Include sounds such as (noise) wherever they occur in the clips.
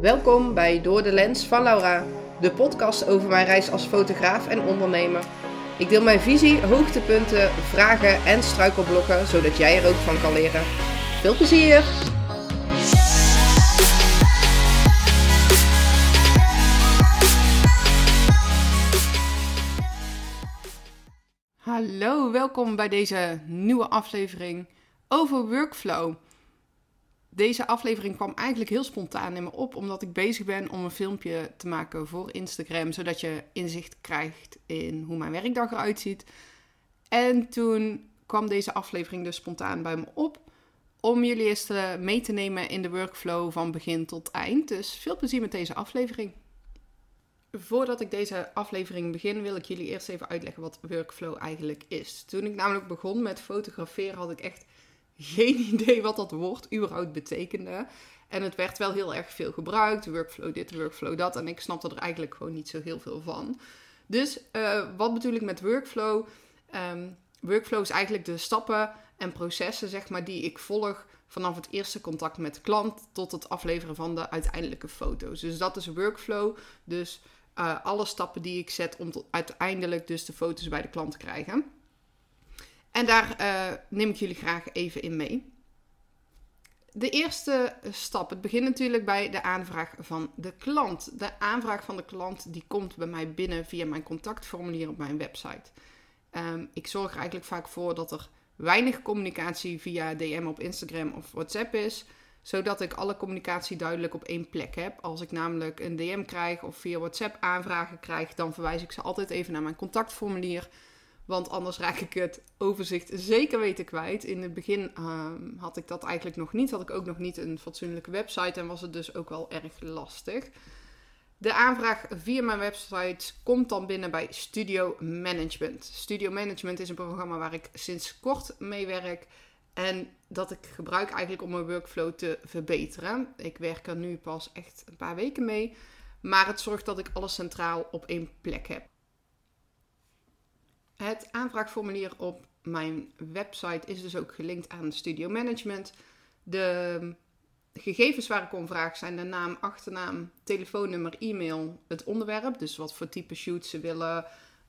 Welkom bij Door de Lens van Laura, de podcast over mijn reis als fotograaf en ondernemer. Ik deel mijn visie, hoogtepunten, vragen en struikelblokken, zodat jij er ook van kan leren. Veel plezier! Hallo, welkom bij deze nieuwe aflevering over workflow. Deze aflevering kwam eigenlijk heel spontaan in me op, omdat ik bezig ben om een filmpje te maken voor Instagram, zodat je inzicht krijgt in hoe mijn werkdag eruit ziet. En toen kwam deze aflevering dus spontaan bij me op, om jullie eens mee te nemen in de workflow van begin tot eind. Dus veel plezier met deze aflevering. Voordat ik deze aflevering begin, wil ik jullie eerst even uitleggen wat workflow eigenlijk is. Toen ik namelijk begon met fotograferen, had ik echt geen (laughs) idee wat dat woord überhaupt betekende. En het werd wel heel erg veel gebruikt. Workflow dit, workflow dat. En ik snapte er eigenlijk gewoon niet zo heel veel van. Dus uh, wat bedoel ik met workflow? Um, workflow is eigenlijk de stappen en processen zeg maar, die ik volg vanaf het eerste contact met de klant tot het afleveren van de uiteindelijke foto's. Dus dat is workflow. Dus uh, alle stappen die ik zet om uiteindelijk dus de foto's bij de klant te krijgen. En daar uh, neem ik jullie graag even in mee. De eerste stap, het begint natuurlijk bij de aanvraag van de klant. De aanvraag van de klant die komt bij mij binnen via mijn contactformulier op mijn website. Um, ik zorg er eigenlijk vaak voor dat er weinig communicatie via DM op Instagram of WhatsApp is, zodat ik alle communicatie duidelijk op één plek heb. Als ik namelijk een DM krijg of via WhatsApp aanvragen krijg, dan verwijs ik ze altijd even naar mijn contactformulier. Want anders raak ik het overzicht zeker weten kwijt. In het begin ehm, had ik dat eigenlijk nog niet. Had ik ook nog niet een fatsoenlijke website en was het dus ook wel erg lastig. De aanvraag via mijn website komt dan binnen bij Studio Management. Studio Management is een programma waar ik sinds kort mee werk. En dat ik gebruik eigenlijk om mijn workflow te verbeteren. Ik werk er nu pas echt een paar weken mee. Maar het zorgt dat ik alles centraal op één plek heb. Het aanvraagformulier op mijn website is dus ook gelinkt aan Studio Management. De gegevens waar ik om vraag zijn de naam, achternaam, telefoonnummer, e-mail, het onderwerp. Dus wat voor type shoot ze willen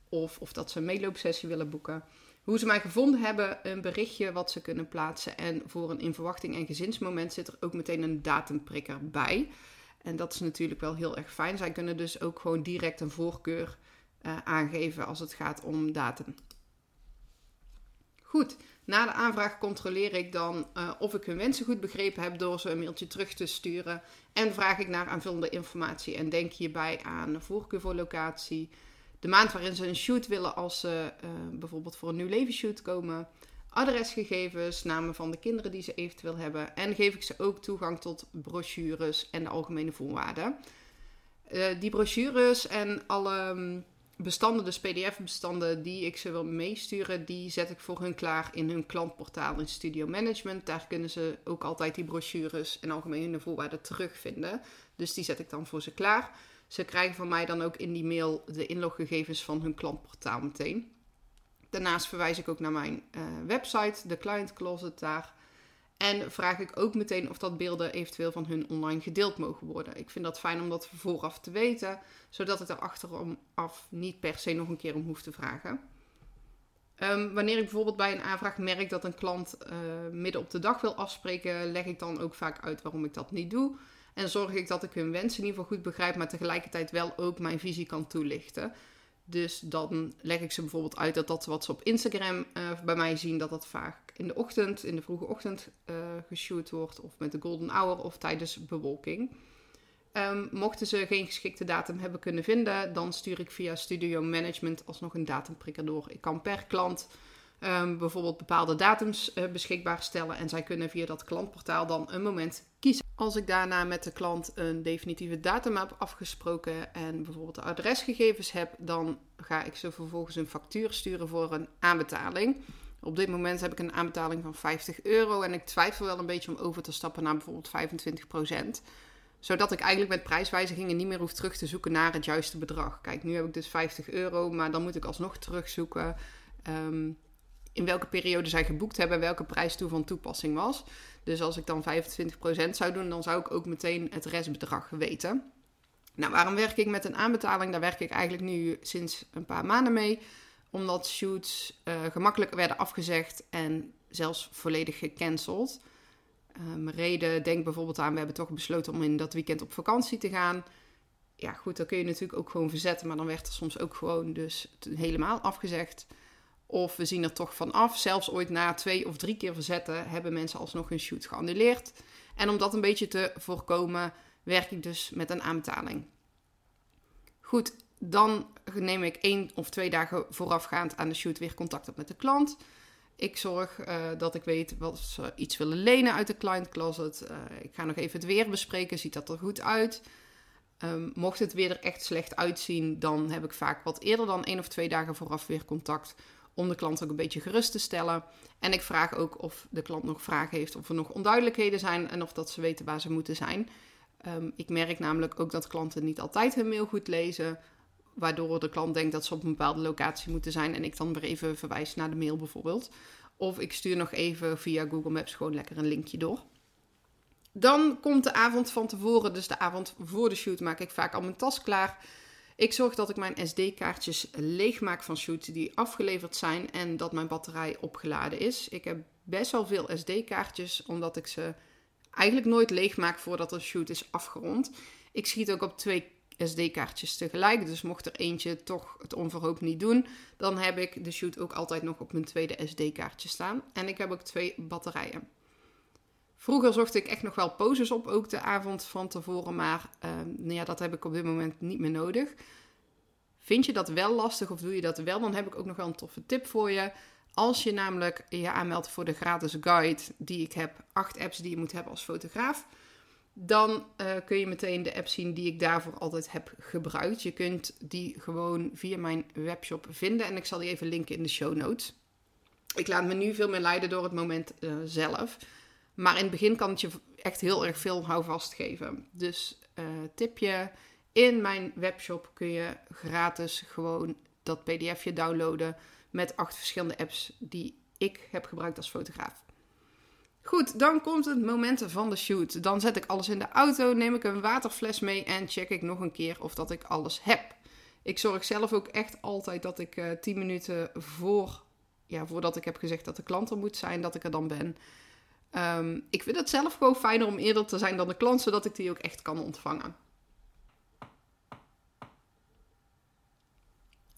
of, of dat ze een meeloopsessie willen boeken. Hoe ze mij gevonden hebben, een berichtje wat ze kunnen plaatsen. En voor een in verwachting en gezinsmoment zit er ook meteen een datumprikker bij. En dat is natuurlijk wel heel erg fijn. Zij kunnen dus ook gewoon direct een voorkeur uh, aangeven als het gaat om datum. Goed, na de aanvraag controleer ik dan uh, of ik hun wensen goed begrepen heb door ze een mailtje terug te sturen. En vraag ik naar aanvullende informatie. En denk hierbij aan voorkeur voor locatie, de maand waarin ze een shoot willen als ze uh, bijvoorbeeld voor een nieuw levensshoot komen, adresgegevens, namen van de kinderen die ze eventueel hebben. En geef ik ze ook toegang tot brochures en de algemene voorwaarden. Die brochures en alle. Bestanden, dus PDF-bestanden die ik ze wil meesturen, die zet ik voor hun klaar in hun klantportaal in Studio Management. Daar kunnen ze ook altijd die brochures en algemene voorwaarden terugvinden. Dus die zet ik dan voor ze klaar. Ze krijgen van mij dan ook in die mail de inloggegevens van hun klantportaal meteen. Daarnaast verwijs ik ook naar mijn uh, website, de Client Closet daar. En vraag ik ook meteen of dat beelden eventueel van hun online gedeeld mogen worden. Ik vind dat fijn om dat vooraf te weten, zodat ik er achteraf niet per se nog een keer om hoef te vragen. Um, wanneer ik bijvoorbeeld bij een aanvraag merk dat een klant uh, midden op de dag wil afspreken, leg ik dan ook vaak uit waarom ik dat niet doe. En zorg ik dat ik hun wensen in ieder geval goed begrijp, maar tegelijkertijd wel ook mijn visie kan toelichten. Dus dan leg ik ze bijvoorbeeld uit dat dat wat ze op Instagram uh, bij mij zien, dat dat vaak in de ochtend, in de vroege ochtend uh, geshoot wordt, of met de golden hour of tijdens bewolking. Um, mochten ze geen geschikte datum hebben kunnen vinden, dan stuur ik via Studio Management alsnog een datumprikker door. Ik kan per klant um, bijvoorbeeld bepaalde datums uh, beschikbaar stellen en zij kunnen via dat klantportaal dan een moment kiezen. Als ik daarna met de klant een definitieve datum heb afgesproken en bijvoorbeeld de adresgegevens heb, dan ga ik ze vervolgens een factuur sturen voor een aanbetaling. Op dit moment heb ik een aanbetaling van 50 euro en ik twijfel wel een beetje om over te stappen naar bijvoorbeeld 25 procent. Zodat ik eigenlijk met prijswijzigingen niet meer hoef terug te zoeken naar het juiste bedrag. Kijk, nu heb ik dus 50 euro, maar dan moet ik alsnog terugzoeken. Um, in welke periode zij geboekt hebben, welke prijs toe van toepassing was. Dus als ik dan 25% zou doen, dan zou ik ook meteen het restbedrag weten. Nou, waarom werk ik met een aanbetaling? Daar werk ik eigenlijk nu sinds een paar maanden mee. Omdat shoots uh, gemakkelijk werden afgezegd en zelfs volledig gecanceld. Um, reden, denk bijvoorbeeld aan, we hebben toch besloten om in dat weekend op vakantie te gaan. Ja, goed, dan kun je natuurlijk ook gewoon verzetten, maar dan werd er soms ook gewoon dus helemaal afgezegd. Of we zien er toch van af. Zelfs ooit na twee of drie keer verzetten hebben mensen alsnog hun shoot geannuleerd. En om dat een beetje te voorkomen, werk ik dus met een aanbetaling. Goed, dan neem ik één of twee dagen voorafgaand aan de shoot weer contact op met de klant. Ik zorg uh, dat ik weet wat ze iets willen lenen uit de client closet. Uh, ik ga nog even het weer bespreken. Ziet dat er goed uit? Um, mocht het weer er echt slecht uitzien, dan heb ik vaak wat eerder dan één of twee dagen vooraf weer contact. Om de klant ook een beetje gerust te stellen. En ik vraag ook of de klant nog vragen heeft, of er nog onduidelijkheden zijn en of dat ze weten waar ze moeten zijn. Um, ik merk namelijk ook dat klanten niet altijd hun mail goed lezen. Waardoor de klant denkt dat ze op een bepaalde locatie moeten zijn. En ik dan weer even verwijs naar de mail bijvoorbeeld. Of ik stuur nog even via Google Maps gewoon lekker een linkje door. Dan komt de avond van tevoren, dus de avond voor de shoot, maak ik vaak al mijn tas klaar. Ik zorg dat ik mijn SD-kaartjes leegmaak van shoots die afgeleverd zijn en dat mijn batterij opgeladen is. Ik heb best wel veel SD-kaartjes, omdat ik ze eigenlijk nooit leegmaak voordat een shoot is afgerond. Ik schiet ook op twee SD-kaartjes tegelijk. Dus mocht er eentje toch het onverhoopt niet doen, dan heb ik de shoot ook altijd nog op mijn tweede SD-kaartje staan. En ik heb ook twee batterijen. Vroeger zocht ik echt nog wel poses op, ook de avond van tevoren, maar uh, nou ja, dat heb ik op dit moment niet meer nodig. Vind je dat wel lastig of doe je dat wel, dan heb ik ook nog wel een toffe tip voor je. Als je namelijk je aanmeldt voor de gratis guide die ik heb, acht apps die je moet hebben als fotograaf, dan uh, kun je meteen de app zien die ik daarvoor altijd heb gebruikt. Je kunt die gewoon via mijn webshop vinden en ik zal die even linken in de show notes. Ik laat me nu veel meer leiden door het moment uh, zelf. Maar in het begin kan het je echt heel erg veel houvast geven. Dus uh, tipje, in mijn webshop kun je gratis gewoon dat pdfje downloaden met acht verschillende apps die ik heb gebruikt als fotograaf. Goed, dan komt het moment van de shoot. Dan zet ik alles in de auto, neem ik een waterfles mee en check ik nog een keer of dat ik alles heb. Ik zorg zelf ook echt altijd dat ik uh, eh, 10 minuten voor, ja, voordat ik heb gezegd dat de klant er moet zijn, dat ik er dan ben. Um, ik vind het zelf gewoon fijner om eerder te zijn dan de klant, zodat ik die ook echt kan ontvangen.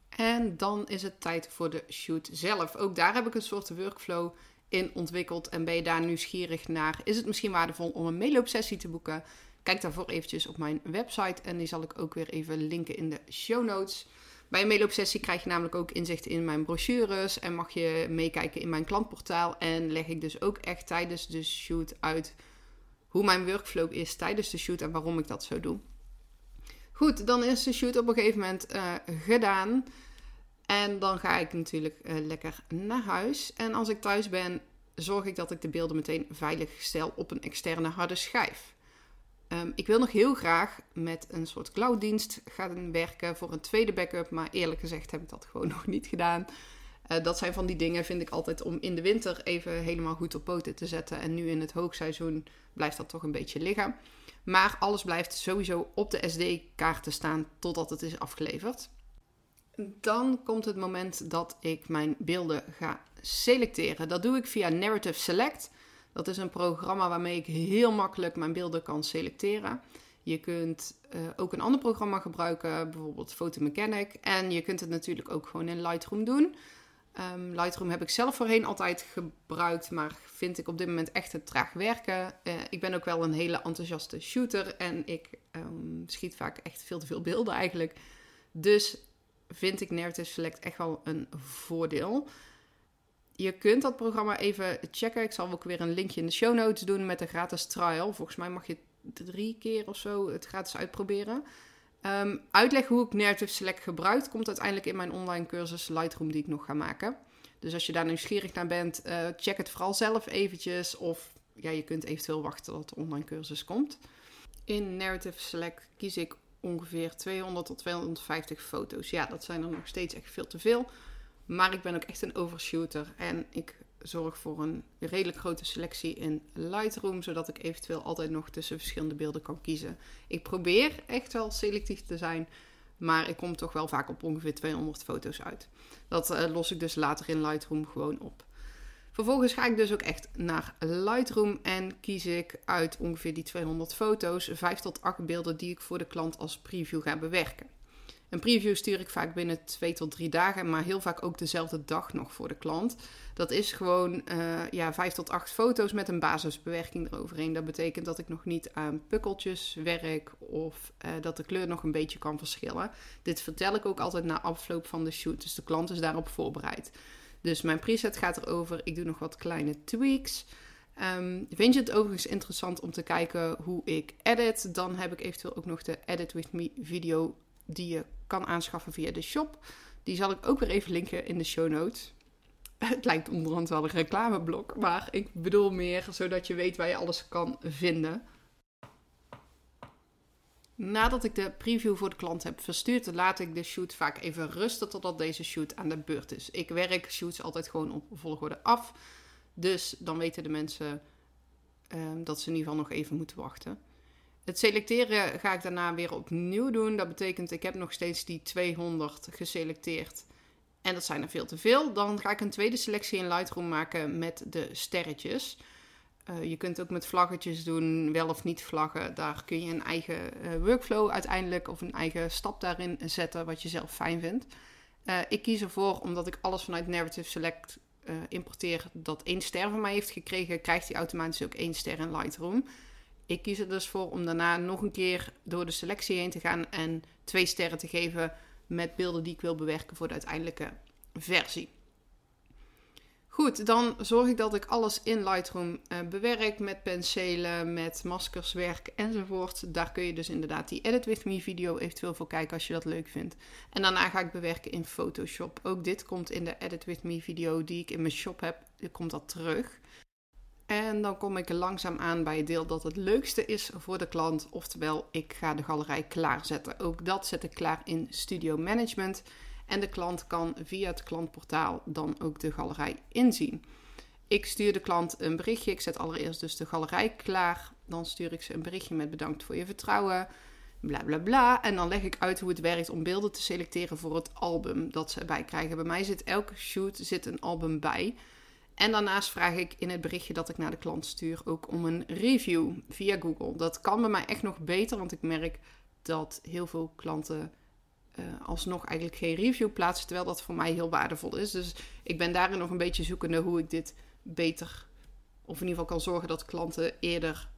En dan is het tijd voor de shoot zelf. Ook daar heb ik een soort workflow in ontwikkeld. En ben je daar nieuwsgierig naar? Is het misschien waardevol om een meeloopsessie te boeken? Kijk daarvoor eventjes op mijn website. En die zal ik ook weer even linken in de show notes. Bij een meeloopsessie krijg je namelijk ook inzicht in mijn brochures. En mag je meekijken in mijn klantportaal. En leg ik dus ook echt tijdens de shoot uit hoe mijn workflow is tijdens de shoot en waarom ik dat zo doe. Goed, dan is de shoot op een gegeven moment uh, gedaan. En dan ga ik natuurlijk uh, lekker naar huis. En als ik thuis ben, zorg ik dat ik de beelden meteen veilig stel op een externe harde schijf. Um, ik wil nog heel graag met een soort clouddienst gaan werken voor een tweede backup. Maar eerlijk gezegd heb ik dat gewoon (laughs) nog niet gedaan. Uh, dat zijn van die dingen, vind ik altijd, om in de winter even helemaal goed op poten te zetten. En nu in het hoogseizoen blijft dat toch een beetje liggen. Maar alles blijft sowieso op de SD-kaarten staan totdat het is afgeleverd. Dan komt het moment dat ik mijn beelden ga selecteren. Dat doe ik via Narrative Select. Dat is een programma waarmee ik heel makkelijk mijn beelden kan selecteren. Je kunt uh, ook een ander programma gebruiken, bijvoorbeeld Photomechanic. En je kunt het natuurlijk ook gewoon in Lightroom doen. Um, Lightroom heb ik zelf voorheen altijd gebruikt, maar vind ik op dit moment echt het traag werken. Uh, ik ben ook wel een hele enthousiaste shooter en ik um, schiet vaak echt veel te veel beelden eigenlijk. Dus vind ik Narrative Select echt wel een voordeel. Je kunt dat programma even checken. Ik zal ook weer een linkje in de show notes doen met de gratis trial. Volgens mij mag je drie keer of zo het gratis uitproberen. Um, uitleg hoe ik Narrative Select gebruik komt uiteindelijk in mijn online cursus Lightroom die ik nog ga maken. Dus als je daar nieuwsgierig naar bent, uh, check het vooral zelf eventjes. Of ja, je kunt eventueel wachten tot de online cursus komt. In Narrative Select kies ik ongeveer 200 tot 250 foto's. Ja, dat zijn er nog steeds echt veel te veel. Maar ik ben ook echt een overshooter. En ik zorg voor een redelijk grote selectie in Lightroom, zodat ik eventueel altijd nog tussen verschillende beelden kan kiezen. Ik probeer echt wel selectief te zijn, maar ik kom toch wel vaak op ongeveer 200 foto's uit. Dat uh, los ik dus later in Lightroom gewoon op. Vervolgens ga ik dus ook echt naar Lightroom en kies ik uit ongeveer die 200 foto's 5 tot 8 beelden die ik voor de klant als preview ga bewerken. Een preview stuur ik vaak binnen 2 tot 3 dagen, maar heel vaak ook dezelfde dag nog voor de klant. Dat is gewoon uh, ja, 5 tot 8 foto's met een basisbewerking eroverheen. Dat betekent dat ik nog niet aan pukkeltjes werk of uh, dat de kleur nog een beetje kan verschillen. Dit vertel ik ook altijd na afloop van de shoot, dus de klant is daarop voorbereid. Dus mijn preset gaat erover. Ik doe nog wat kleine tweaks. Um, vind je het overigens interessant om te kijken hoe ik edit? Dan heb ik eventueel ook nog de Edit With Me video die je kan aanschaffen via de shop. Die zal ik ook weer even linken in de show notes. (laughs) Het lijkt onderhand wel een reclameblok, maar ik bedoel meer zodat je weet waar je alles kan vinden. Nadat ik de preview voor de klant heb verstuurd, laat ik de shoot vaak even rusten totdat deze shoot aan de beurt is. Ik werk shoots altijd gewoon op volgorde af. Dus dan weten de mensen ehm, dat ze in ieder geval nog even moeten wachten. Het selecteren ga ik daarna weer opnieuw doen. Dat betekent, ik heb nog steeds die 200 geselecteerd. En dat zijn er veel te veel. Dan ga ik een tweede selectie in Lightroom maken met de sterretjes. Uh, je kunt ook met vlaggetjes doen, wel of niet vlaggen. Daar kun je een eigen uh, workflow uiteindelijk of een eigen stap daarin zetten wat je zelf fijn vindt. Uh, ik kies ervoor, omdat ik alles vanuit Narrative Select importeer dat één ster van mij heeft gekregen, krijgt hij automatisch ook één ster in Lightroom. Ik kies er dus voor om daarna nog een keer door de selectie heen te gaan en twee sterren te geven met beelden die ik wil bewerken voor de uiteindelijke versie. Goed, dan zorg ik dat ik alles in Lightroom uh, bewerk met penselen, met maskers werk enzovoort. Daar kun je dus inderdaad die Edit With Me video eventueel voor kijken als je dat leuk vindt. En daarna ga ik bewerken in Photoshop. Ook dit komt in de Edit With Me video die ik in mijn shop heb, komt dat terug. En dan kom ik langzaam aan bij het deel dat het leukste is voor de klant. Oftewel, ik ga de galerij klaarzetten. Ook dat zet ik klaar in Studio Management. En de klant kan via het klantportaal dan ook de galerij inzien. Ik stuur de klant een berichtje. Ik zet allereerst dus de galerij klaar. Dan stuur ik ze een berichtje met bedankt voor je vertrouwen. Bla bla bla. En dan leg ik uit hoe het werkt om beelden te selecteren voor het album dat ze erbij krijgen. Bij mij zit elke shoot zit een album bij. En daarnaast vraag ik in het berichtje dat ik naar de klant stuur ook om een review via Google. Dat kan bij mij echt nog beter, want ik merk dat heel veel klanten uh, alsnog eigenlijk geen review plaatsen, terwijl dat voor mij heel waardevol is. Dus ik ben daarin nog een beetje zoekende hoe ik dit beter, of in ieder geval kan zorgen dat klanten eerder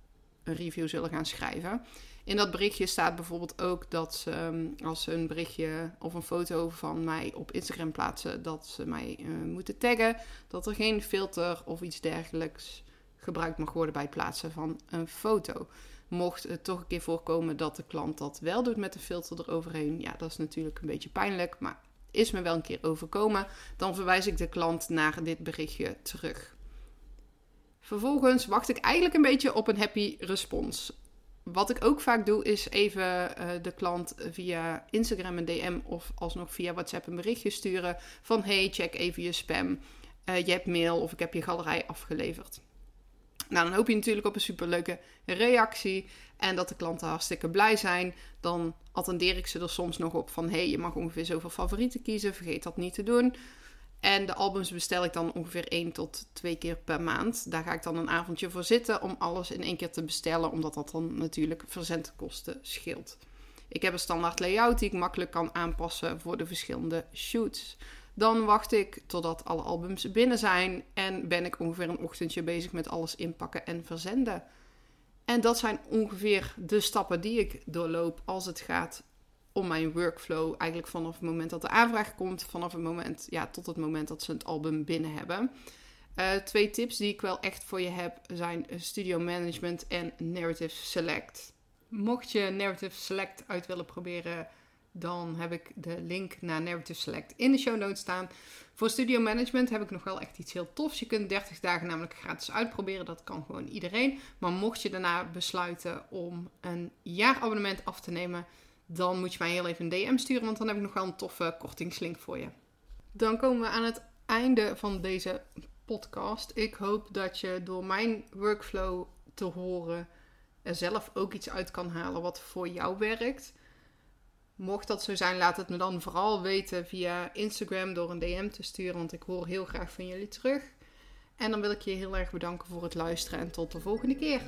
een review zullen gaan schrijven. In dat berichtje staat bijvoorbeeld ook dat ze, ehm, als ze een berichtje of een foto van mij op Instagram plaatsen, dat ze mij uh, moeten taggen. Dat er geen filter of iets dergelijks gebruikt mag worden bij het plaatsen van een foto. Mocht het toch een keer voorkomen dat de klant dat wel doet met de filter eroverheen, ja, dat is natuurlijk een beetje pijnlijk, maar is me wel een keer overkomen, dan verwijs ik de klant naar dit berichtje terug. Vervolgens wacht ik eigenlijk een beetje op een happy respons wat ik ook vaak doe, is even uh, de klant via Instagram een DM of alsnog via WhatsApp een berichtje sturen van hey, check even je spam. Uh, je hebt mail of ik heb je galerij afgeleverd. Nou, dan hoop je natuurlijk op een superleuke reactie en dat de klanten hartstikke blij zijn. Dan attendeer ik ze er soms nog op van hey, je mag ongeveer zoveel favorieten kiezen, vergeet dat niet te doen. En de albums bestel ik dan ongeveer één tot twee keer per maand. Daar ga ik dan een avondje voor zitten om alles in één keer te bestellen, omdat dat dan natuurlijk verzendkosten scheelt. Ik heb een standaard layout die ik makkelijk kan aanpassen voor de verschillende shoots. Dan wacht ik totdat alle albums binnen zijn en ben ik ongeveer een ochtendje bezig met alles inpakken en verzenden. En dat zijn ongeveer de stappen die ik doorloop als het gaat om mijn workflow eigenlijk vanaf het moment dat de aanvraag komt, vanaf het moment, ja, tot het moment dat ze het album binnen hebben. Uh, twee tips die ik wel echt voor je heb zijn Studio Management en Narrative Select. Mocht je Narrative Select uit willen proberen, dan heb ik de link naar Narrative Select in de show notes staan. Voor Studio Management heb ik nog wel echt iets heel tofs. Je kunt 30 dagen namelijk gratis uitproberen. Dat kan gewoon iedereen. Maar mocht je daarna besluiten om een jaarabonnement af te nemen, dan moet je mij heel even een DM sturen, want dan heb ik nog wel een toffe kortingslink voor je. Dan komen we aan het einde van deze podcast. Ik hoop dat je door mijn workflow te horen er zelf ook iets uit kan halen wat voor jou werkt. Mocht dat zo zijn, laat het me dan vooral weten via Instagram door een DM te sturen, want ik hoor heel graag van jullie terug. En dan wil ik je heel erg bedanken voor het luisteren en tot de volgende keer.